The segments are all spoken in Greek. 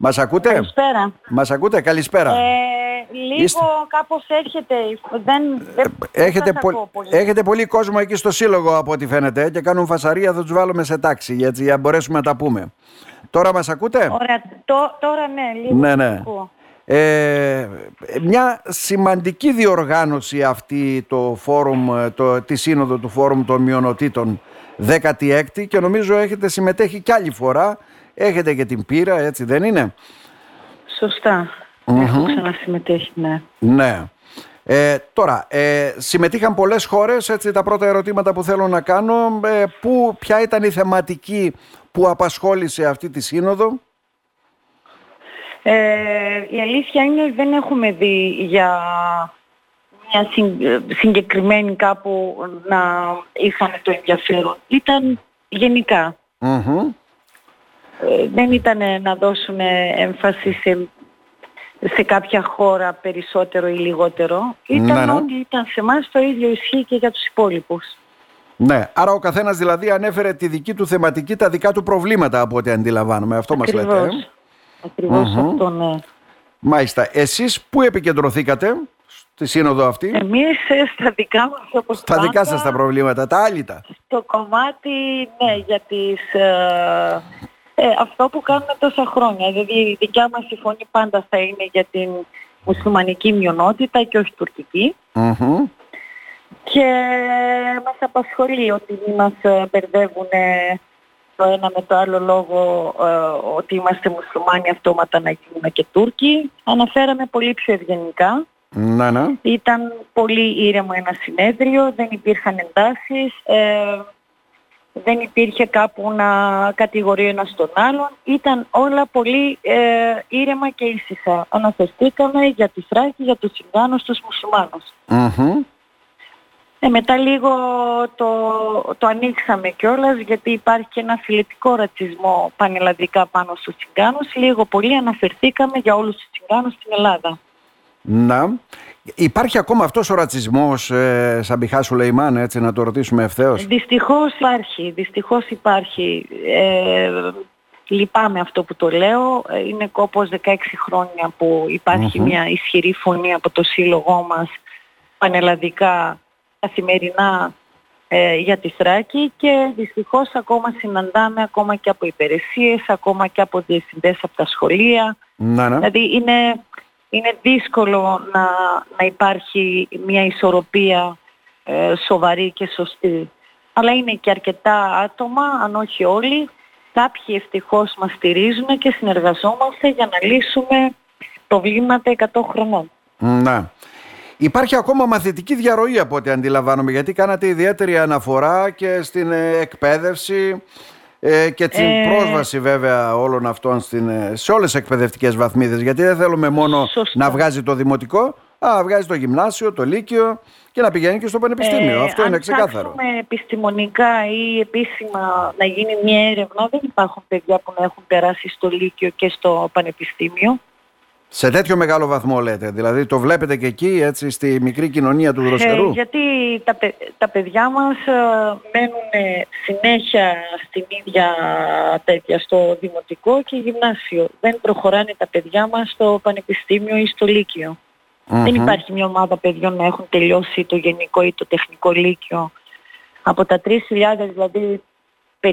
Μας ακούτε; Καλησπέρα. Μας ακούτε, καλησπέρα. Ε, λίγο Είστε- κάπως έρχεται. Δεν, δεν, Έχετε, δεν σας πο- ακούω πολύ. έχετε πολύ κόσμο εκεί στο σύλλογο από ό,τι φαίνεται ε, και κάνουν φασαρία, θα τους βάλουμε σε τάξη έτσι, για να μπορέσουμε να τα πούμε. Τώρα μας ακούτε; Ωραία. Τω- τώρα ναι, λίγο Ναι, σας ναι. ακούω. Ε, μια σημαντική διοργάνωση αυτή το φόρουμ, ε, το, τη σύνοδο του φόρουμ των μειονοτήτων 16η και νομίζω έχετε συμμετέχει κι άλλη φορά. Έχετε και την πείρα, έτσι δεν είναι; Σωστά. Έχω ξανασυμμετέχει, ναι. Ναι. Ε, τώρα, ε, συμμετείχαν πολλές χώρες, έτσι τα πρώτα ερωτήματα που θέλω να κάνω. Ε, που, ποια ήταν η θεματική που απασχόλησε αυτή τη σύνοδο; Ε, η αλήθεια είναι ότι δεν έχουμε δει για μια συν- ε, συγκεκριμένη κάπου να είχαν το ενδιαφέρον. Ήταν γενικά. Μμμ. Ε, δεν ήταν να δώσουν έμφαση σε, σε κάποια χώρα περισσότερο ή λιγότερο. Ήταν Ναι, ναι. ότι ήταν σε εμάς το ίδιο ισχύει και για τους υπόλοιπους. Ναι, άρα ο καθένας δηλαδή ανέφερε τη δική του θεματική, τα δικά του προβλήματα από ό,τι αντιλαμβάνομαι. Αυτό μας λέτε. ε; Ακριβώς. Ακριβώς Μμμ. αυτό, ναι. Μάλιστα. Εσείς πού επικεντρωθήκατε στη σύνοδο αυτή; Εμείς ε, στα δικά μας όπως Στα δικά πάντα, σας τα προβλήματα, τα άλυτα. Το κομμάτι, ναι, για τις, ε, ε, αυτό που κάνουμε τόσα χρόνια. Δηλαδή η δικιά μας η φωνή πάντα θα είναι για την μουσουλμανική μειονότητα και όχι τουρκική. Μμμ. Και μας απασχολεί ότι μη μας ε, μπερδεύουν ε, το ένα με το άλλο λόγο ε, ότι είμαστε μουσουλμάνοι αυτόματα να γίνουμε και Τούρκοι. Αναφέραμε πολύ πιο ευγενικά. Ναι, ναι. Ήταν πολύ ήρεμο ένα συνέδριο, δεν υπήρχαν εντάσεις, ε, δεν υπήρχε κάπου να κατηγορεί ο ένας τον άλλον. Ήταν όλα πολύ ε, ήρεμα και ήσυχα. Αναφερθήκαμε για τη Θράκη, για τους Τσιγκάνους, τους μουσουλμάνους. Μμμ. Ε, μετά λίγο το, το ανοίξαμε κιόλας γιατί υπάρχει και ένα φιλετικό ρατσισμό πανελλαδικά πάνω στους Τσιγκάνους. Λίγο πολύ αναφερθήκαμε για όλους τους Τσιγκάνους στην Ελλάδα. Να. Υπάρχει ακόμα αυτός ο ρατσισμός, ε, Σαμπιχά Σουλεϊμάν, έτσι να το ρωτήσουμε ευθέως; Δυστυχώς υπάρχει, δυστυχώς υπάρχει. Ε, λυπάμαι αυτό που το λέω. Ε, Είναι κόπος 16 χρόνια που υπαρχει Μμμ. μια ισχυρή φωνή από το σύλλογό μας πανελλαδικά καθημερινά ε, για τη Θράκη και δυστυχώς ακόμα συναντάμε ακόμα και από υπηρεσίες, ακόμα και από διευθυντές από τα σχολεία. Να, ναι. Δηλαδή είναι, είναι δύσκολο να, να υπάρχει μια ισορροπία ε, σοβαρή και σωστή. Αλλά είναι και αρκετά άτομα, αν όχι όλοι, κάποιοι ευτυχώς μας στηρίζουν και συνεργαζόμαστε για να λύσουμε προβλήματα 100 χρονών. Να. Υπάρχει ακόμα μαθητική διαρροή από ό,τι αντιλαμβάνομαι, γιατί κάνατε ιδιαίτερη αναφορά και στην ε, εκπαίδευση ε, και την Ε, πρόσβαση βέβαια όλων αυτών στην, ε, σε όλες τις εκπαιδευτικές βαθμίδες. Γιατί δεν θέλουμε μόνο Σωστό. να βγάζει το δημοτικό, α, βγάζει το γυμνάσιο, το λύκειο και να πηγαίνει και στο πανεπιστήμιο. Ε, Αυτό αν είναι ξεκάθαρο. ψάξουμε επιστημονικά ή επίσημα να γίνει μια έρευνα, δεν υπάρχουν παιδιά που να έχουν περάσει στο Λύκειο και στο Πανεπιστήμιο. Σε τέτοιο μεγάλο βαθμό λέτε. Δηλαδή το βλέπετε και εκεί, έτσι, στη μικρή κοινωνία του Δροσερού; Ε, γιατί τα, παι- τα παιδιά μας ε, μένουν ε, συνέχεια στην ίδια τέτοια, στο δημοτικό και γυμνάσιο. Δεν προχωράνε τα παιδιά μας στο πανεπιστήμιο ή στο λύκειο. Μμμ. Δεν υπάρχει μια ομάδα παιδιών να έχουν τελειώσει το γενικό ή το τεχνικό λύκειο. Από τα 3.000 δηλαδή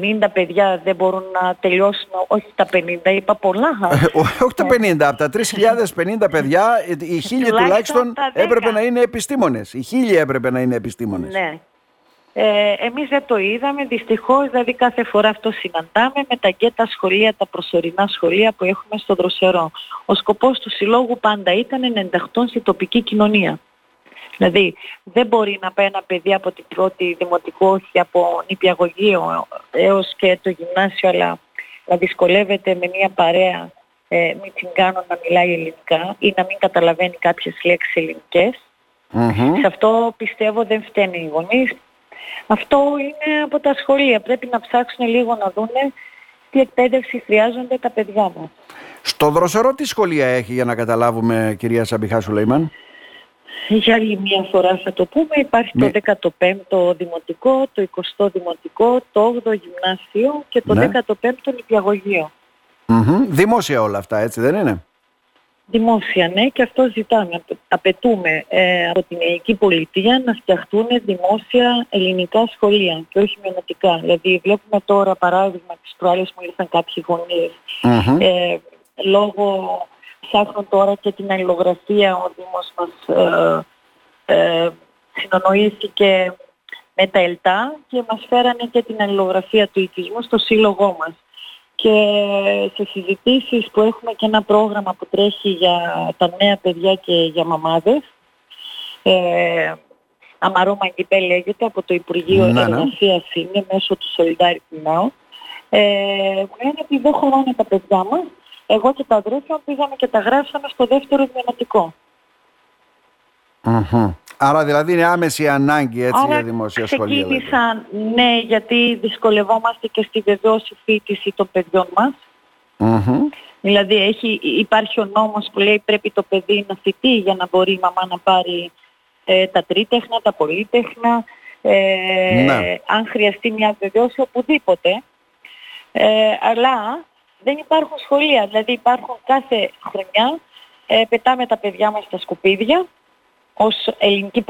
50 παιδιά δεν μπορούν να τελειώσουν, όχι τα 50, είπα πολλά. Ε, Όχι τα 50, από τα 3.050 παιδιά, ε, οι χίλιοι Τουλάχιστον τουλάχιστον τα 10. έπρεπε να είναι επιστήμονες. Οι χίλιοι έπρεπε να είναι επιστήμονες. Ναι. Ε, εμείς δεν το είδαμε, δυστυχώς, δηλαδή κάθε φορά αυτό συναντάμε με τα και τα σχολεία, τα προσωρινά σχολεία που έχουμε στο Δροσερό. Ο σκοπός του συλλόγου πάντα ήταν να ενταχθούν στη τοπική κοινωνία. Δηλαδή δεν μπορεί να πάει ένα παιδί από την πρώτη δημοτικό, όχι από νηπιαγωγείο έως και το γυμνάσιο, αλλά να δυσκολεύεται με μια παρέα ε, μη τσιγκάνων να μιλάει ελληνικά ή να μην καταλαβαίνει κάποιες λέξεις ελληνικές. Μμμ. Σε αυτό πιστεύω δεν φταίνουν οι γονείς. Αυτό είναι από τα σχολεία. Πρέπει να ψάξουν λίγο να δούνε τι εκπαίδευση χρειάζονται τα παιδιά μας. Στο Δροσερό τι σχολεία έχει για να καταλάβουμε κυρία Σαμπιχά Σουλεϊμάν; Για άλλη μια φορά θα το πούμε, υπάρχει Ναι. το 15ο δημοτικό, το 20ο δημοτικό, το 8ο γυμνάσιο και το Ναι. 15ο νηπιαγωγείο. Δημόσια όλα αυτά, έτσι δεν είναι; Δημόσια, ναι, και αυτό ζητάμε. Απαιτούμε ε, από την ελληνική πολιτεία να φτιαχτούν δημόσια ελληνικά σχολεία και όχι μειονοτικά. Δηλαδή, βλέπουμε τώρα παράδειγμα τις προάλλες μου ήρθαν κάποιοι ε, λόγω ψάχνουν τώρα και την αλληλογραφία ο Δήμος μας ε, ε, συνονοήθηκε με τα ΕΛΤΑ και μας φέρανε και την αλληλογραφία του οικισμού στο σύλλογό μας. Και σε συζητήσεις που έχουμε και ένα πρόγραμμα που τρέχει για τα νέα παιδιά και για μαμάδες ε, Αμαρό Μαγκυπέ λέγεται από το Υπουργείο ναι, Εργασίας είναι μέσω του Solidarity Now ε, μου λένε ότι δεν χωράνε τα παιδιά μας εγώ και τα αδέρφια πήγαμε και τα γράψαμε στο δεύτερο Άρα δηλαδή είναι άμεση ανάγκη έτσι Άρα για δημόσια σχολεία. Ξεκίνησαν, ναι, γιατί δυσκολευόμαστε και στη βεβαίωση φοιτηση των παιδιών μας. Δηλαδή έχει, υπάρχει ο νόμος που λέει πρέπει το παιδί να φοιτεί για να μπορεί η μαμά να πάρει ε, τα τρίτεχνα, τα πολύτεχνα, ε, ναι. αν χρειαστεί μια βεβαίωση οπουδήποτε. Ε, αλλά δεν υπάρχουν σχολεία, δηλαδή υπάρχουν κάθε χρονιά, ε, πετάμε τα παιδιά μας στα σκουπίδια, ως ελληνική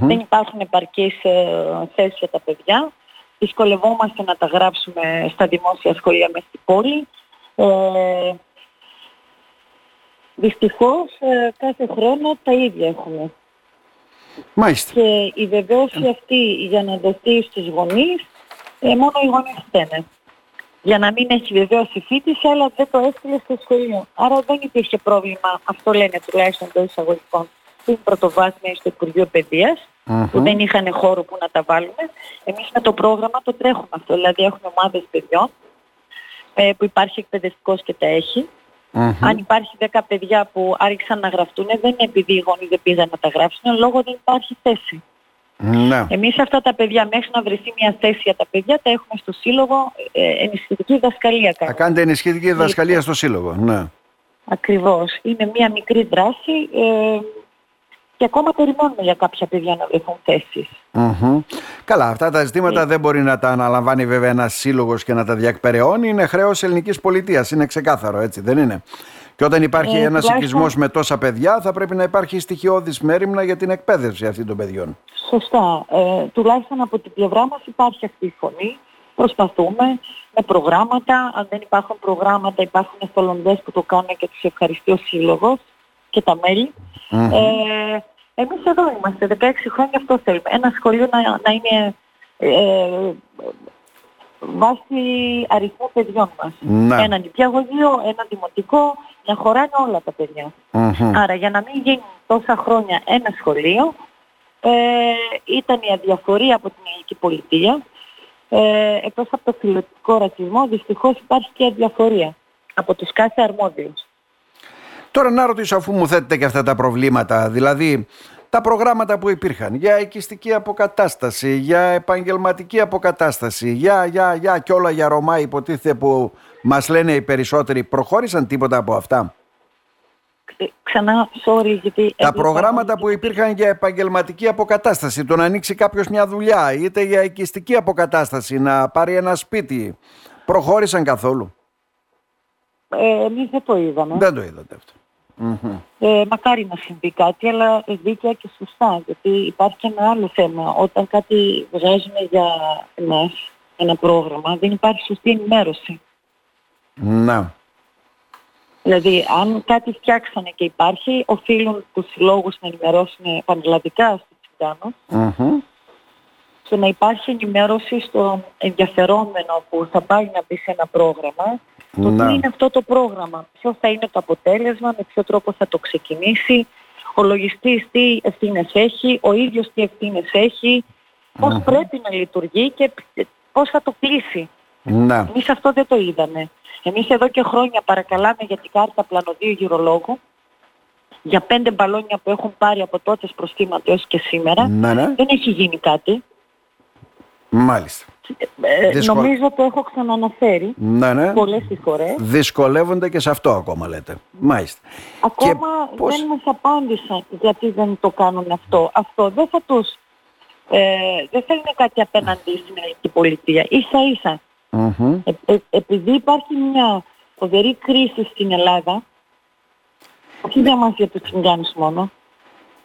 Δεν υπάρχουν επαρκείς ε, θέσεις για τα παιδιά. Δυσκολευόμαστε να τα γράψουμε στα δημόσια σχολεία μέσα στην πόλη. Ε, δυστυχώς ε, κάθε χρόνο τα ίδια έχουμε. Μάλιστα. Και η βεβαίωση αυτή για να δοθεί στους γονείς, ε, μόνο οι γονείς φταίνε. Για να μην έχει βεβαίωση φίτηση, αλλά δεν το έστειλε στο σχολείο. Άρα δεν υπήρχε πρόβλημα, αυτό λένε τουλάχιστον των εισαγωγικών στην πρωτοβάθμια στο Υπουργείο που δεν είχαν χώρο που να τα βάλουμε. Εμείς με το πρόγραμμα το τρέχουμε αυτό, δηλαδή έχουμε ομάδες παιδιών ε, που υπάρχει εκπαιδευτικός και τα εχει Αν υπάρχει 10 παιδιά που άρχισαν να γραφτούν, δεν είναι επειδή οι γονείς δεν πήγαν να τα γράψουν, λόγω δεν υπάρχει θέση. Ναι. Εμείς αυτά τα παιδιά μέχρι να βρεθεί μια θέση για τα παιδιά τα έχουμε στο σύλλογο ε, ενισχυτική δασκαλία. Θα κάνετε ενισχυτική δασκαλία στο σύλλογο, ναι. Ακριβώς. Είναι μια μικρή δράση. Ε, και ακόμα περιμένουμε για κάποια παιδιά να βρεθούν Καλά, αυτά τα ζητήματα ε. δεν μπορεί να τα αναλαμβάνει βέβαια ένας σύλλογος και να τα διακπεραιώνει. Είναι χρέος ελληνικής πολιτείας. Είναι ξεκάθαρο, έτσι δεν είναι; Και όταν υπάρχει ε, ένας οικισμός με τόσα παιδιά, θα πρέπει να υπάρχει στοιχειώδης μέρημνα για την εκπαίδευση αυτών των παιδιών. Σωστά. Ε, τουλάχιστον από την πλευρά μας υπάρχει αυτή η φωνή. Προσπαθούμε με προγράμματα. Αν δεν υπάρχουν προγράμματα, υπάρχουν εθελοντές που το κάνουν και τους ευχαριστεί ο σύλλογος και τα μελη Ε, εμείς εδώ είμαστε, 16 χρόνια αυτό θέλουμε. Ένα σχολείο να, να είναι ε, βάσει αριθμού παιδιών μας. Ναι. Ένα νηπιαγωγείο, ένα δημοτικό, να χωράνε όλα τα παιδιά. Άρα για να μην γίνει τόσα χρόνια ένα σχολείο, ε, ήταν η αδιαφορία από την ελληνική πολιτεία. Ε, εκτός από το φιλοτικό ρατσισμό, δυστυχώς υπάρχει και αδιαφορία από τους κάθε αρμόδιους. Τώρα να ρωτήσω αφού μου θέτετε και αυτά τα προβλήματα, δηλαδή τα προγράμματα που υπήρχαν για οικιστική αποκατάσταση, για επαγγελματική αποκατάσταση, για, για, για και όλα για Ρωμά υποτίθεται που μας λένε οι περισσότεροι, προχώρησαν τίποτα από αυτά; Ε, ξανά, sorry, γιατί... Τα προγράμματα που υπήρχαν για επαγγελματική αποκατάσταση, το να ανοίξει κάποιος μια δουλειά, είτε για οικιστική αποκατάσταση, να πάρει ένα σπίτι, προχώρησαν καθόλου; Ε, εμείς δεν το είδαμε. Δεν το είδατε αυτό. Ε, μακάρι να συμβεί κάτι, αλλά δίκαια και σωστά, γιατί υπάρχει και ένα άλλο θέμα. Όταν κάτι βγάζουμε για εμάς, ένα πρόγραμμα, δεν υπάρχει σωστή ενημέρωση. Να. Δηλαδή, αν κάτι φτιάξανε και υπάρχει, οφείλουν τους συλλόγους να ενημερώσουν πανελλαδικά στο τσιγκάνο και να υπάρχει ενημέρωση στον ενδιαφερόμενο που θα πάει να μπει σε ένα πρόγραμμα το τι είναι αυτό το πρόγραμμα, ποιο θα είναι το αποτέλεσμα, με ποιο τρόπο θα το ξεκινήσει, ο λογιστής τι ευθύνες έχει, ο ίδιος τι ευθύνες έχει, πώς πρέπει να λειτουργεί και πώς θα το κλείσει. Ναι. Εμείς αυτό δεν το είδαμε. Εμείς εδώ και χρόνια παρακαλάμε για την κάρτα πλανοδίου γυρολόγου, για πέντε μπαλόνια που έχουν πάρει από τότε προστήματα έως και σήμερα, ναι, ναι. δεν έχει γίνει κάτι. Μάλιστα. Ε, Νομίζω το έχω ξαναναφέρει ναι, ναι. πολλές φορές. Δυσκολεύονται και σε αυτό ακόμα λέτε. Μάλιστα. Ακόμα δεν μας απάντησαν γιατί δεν το κάνουν αυτό. Αυτό δεν θα τους... Ε, δεν θα είναι κάτι απέναντι στην ελληνική πολιτεία. Ίσα ίσα. Ε, ε, επειδή υπάρχει μια φοβερή κρίση στην Ελλάδα, όχι για μας για τους τσιγκάνους μόνο,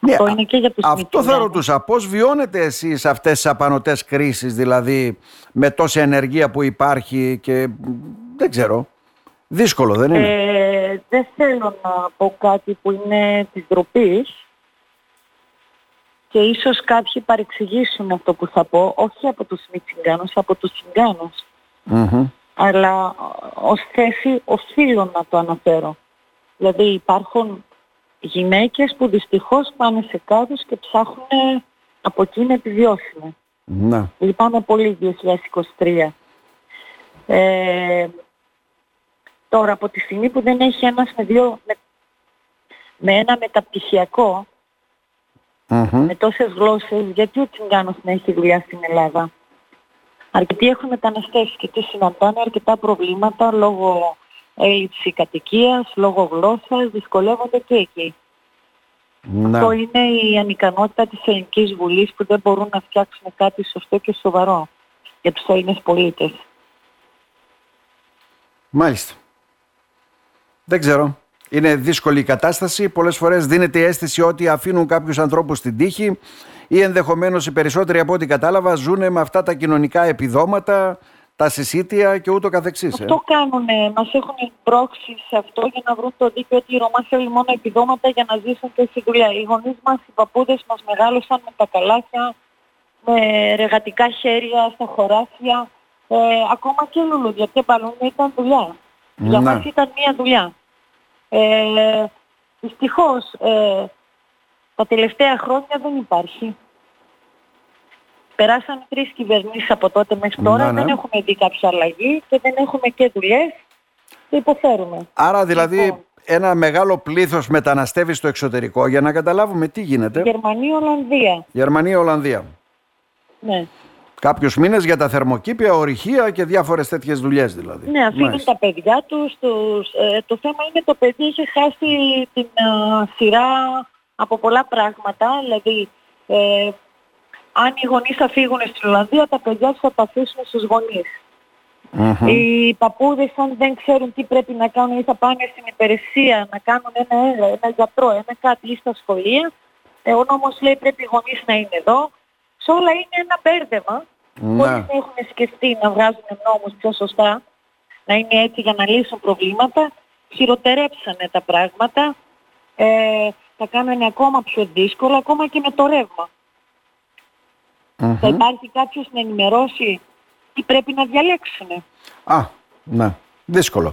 Ναι, αυτό α- είναι και για τους αυτό μη θα τσιγκάνους. ρωτούσα. Πώς βιώνετε εσείς αυτές τις απανοτές κρίσεις, δηλαδή με τόση ενεργεία που υπάρχει και μ, δεν ξέρω. Δύσκολο δεν είναι; Ε, δεν θέλω να πω κάτι που είναι της ντροπής και ίσως κάποιοι παρεξηγήσουν αυτό που θα πω, όχι από τους μη τσιγκάνους, από τους τσιγκάνους. Μμμ. αλλά ως θέση οφείλω να το αναφέρω. Δηλαδή υπάρχουν γυναίκες που δυστυχώς πάνε σε κάδους και ψάχνουν από εκεί να επιβιώσουν. Να. Λυπάμαι πολύ 2023. Ε, τώρα από τη στιγμή που δεν έχει ένας με δύο, με, με ένα μεταπτυχιακό, Μμμ. με τόσες γλώσσες, γιατί ο Τσιγκάνος να έχει δουλειά στην Ελλάδα; Αρκετοί έχουν μεταναστεύσει και τι συναντάνε αρκετά προβλήματα λόγω έλλειψη κατοικίας, λόγω γλώσσας, δυσκολεύονται και εκεί. Να. Αυτό είναι η ανικανότητα της Ελληνικής Βουλής που δεν μπορούν να φτιάξουν κάτι σωστό και σοβαρό για τους Έλληνες πολίτες. Μάλιστα. Δεν ξέρω. Είναι δύσκολη η κατάσταση. Πολλές φορές δίνεται η αίσθηση ότι αφήνουν κάποιους ανθρώπους στην τύχη ή ενδεχομένως οι περισσότεροι από ό,τι κατάλαβα ζουν με αυτά τα κοινωνικά επιδόματα, τα συσίτια και ούτω καθεξής. ε. Αυτό κάνουν, μας έχουν πρόξει σε αυτό για να βρουν το δίκαιο ότι οι Ρωμά θέλουν μόνο επιδόματα για να ζήσουν και στη δουλειά. Οι γονείς μας, οι παππούδες μας μεγάλωσαν με τα καλάθια, με ρεγατικά χέρια στα χωράφια, ε, ακόμα και λουλούδια και μπαλούνια ήταν δουλειά. Για Ναι. μας ήταν μία δουλειά. Ε, δυστυχώς, ε, τα τελευταία χρόνια δεν υπάρχει. Περάσαν τρεις κυβερνήσεις από τότε μέχρι τώρα, Ναι, ναι. δεν έχουμε δει κάποια αλλαγή και δεν έχουμε και δουλειές και υποφέρουμε. Άρα δηλαδή Λοιπόν. ένα μεγάλο πλήθος μεταναστεύει στο εξωτερικό για να καταλάβουμε τι γίνεται. Γερμανία, Ολλανδία. Γερμανία, Ολλανδία. Ναι. Κάποιους μήνες για τα θερμοκήπια, ορυχεία και διάφορες τέτοιες δουλειές δηλαδή. Ναι, αφήνουν Μάλιστα. τα παιδιά τους. τους ε, το θέμα είναι το παιδί έχει χάσει την α, σειρά από πολλά πράγματα. Δηλαδή, ε, αν οι γονείς θα φύγουν στην Ολλανδία, τα παιδιά τους θα τα αφήσουν στους γονείς. Μμμ. Οι παππούδες αν δεν ξέρουν τι πρέπει να κάνουν ή θα πάνε στην υπηρεσία να κάνουν ένα έργο, ένα γιατρό, ένα κάτι ή στα σχολεία. Ε, ο νόμος λέει πρέπει οι γονείς να είναι εδώ. Σε όλα είναι ένα μπέρδεμα. Ναι. Χωρίς να έχουν σκεφτεί να βγάζουν νόμους πιο σωστά, να είναι έτσι για να λύσουν προβλήματα, χειροτερέψανε τα πράγματα, ε, τα κάνανε ακόμα πιο δύσκολα, ακόμα και με το ρεύμα. Μμμ. Θα υπάρχει κάποιος να ενημερώσει τι πρέπει να διαλέξουν. Α, ναι. Δύσκολο.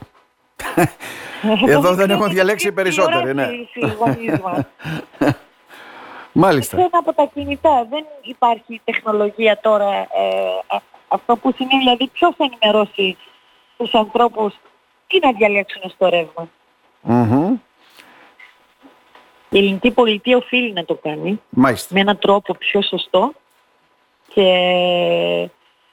Εδώ δεν έχουν διαλέξει οι περισσότεροι, ναι. Οι γονείς μας. Μάλιστα. Σε ένα από τα κινητά δεν υπάρχει τεχνολογία τώρα. Ε, α- αυτό που σημαίνει δηλαδή ποιος θα ενημερώσει τους ανθρώπους τι να διαλέξουν στο ρεύμα; Μμμ. Η ελληνική πολιτεία οφείλει να το κάνει Μάλιστα. με έναν τρόπο πιο σωστό και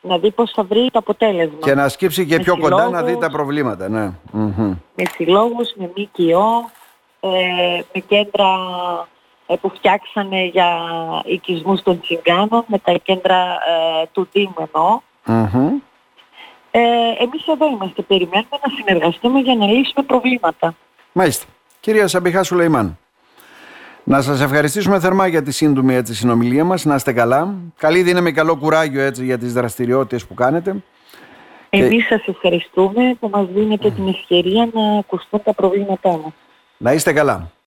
να δει πώς θα βρει το αποτέλεσμα. Και να σκύψει και Με πιο κοντά να δει συλλόγους. τα προβλήματα, ναι. Μμμ. Με συλλόγους, με ΜΚΟ, ε, με κέντρα ε, που φτιάξανε για οικισμούς των τσιγκάνων, με τα κέντρα ε, του Δήμου εννοώ. Μμμ. Ε, εμείς εδώ είμαστε, περιμένουμε να συνεργαστούμε για να λύσουμε προβλήματα. Μάλιστα. Κυρία Σαμπιχά Σουλεϊμάν, να σας ευχαριστήσουμε θερμά για τη σύντομη έτσι, συνομιλία μας. Να είστε καλά. Καλή δύναμη, καλό κουράγιο έτσι, για τις δραστηριότητες που κάνετε. Εμείς σας ευχαριστούμε που μας δίνετε την ευκαιρία να ακουστούν τα προβλήματά μας. Να είστε καλά.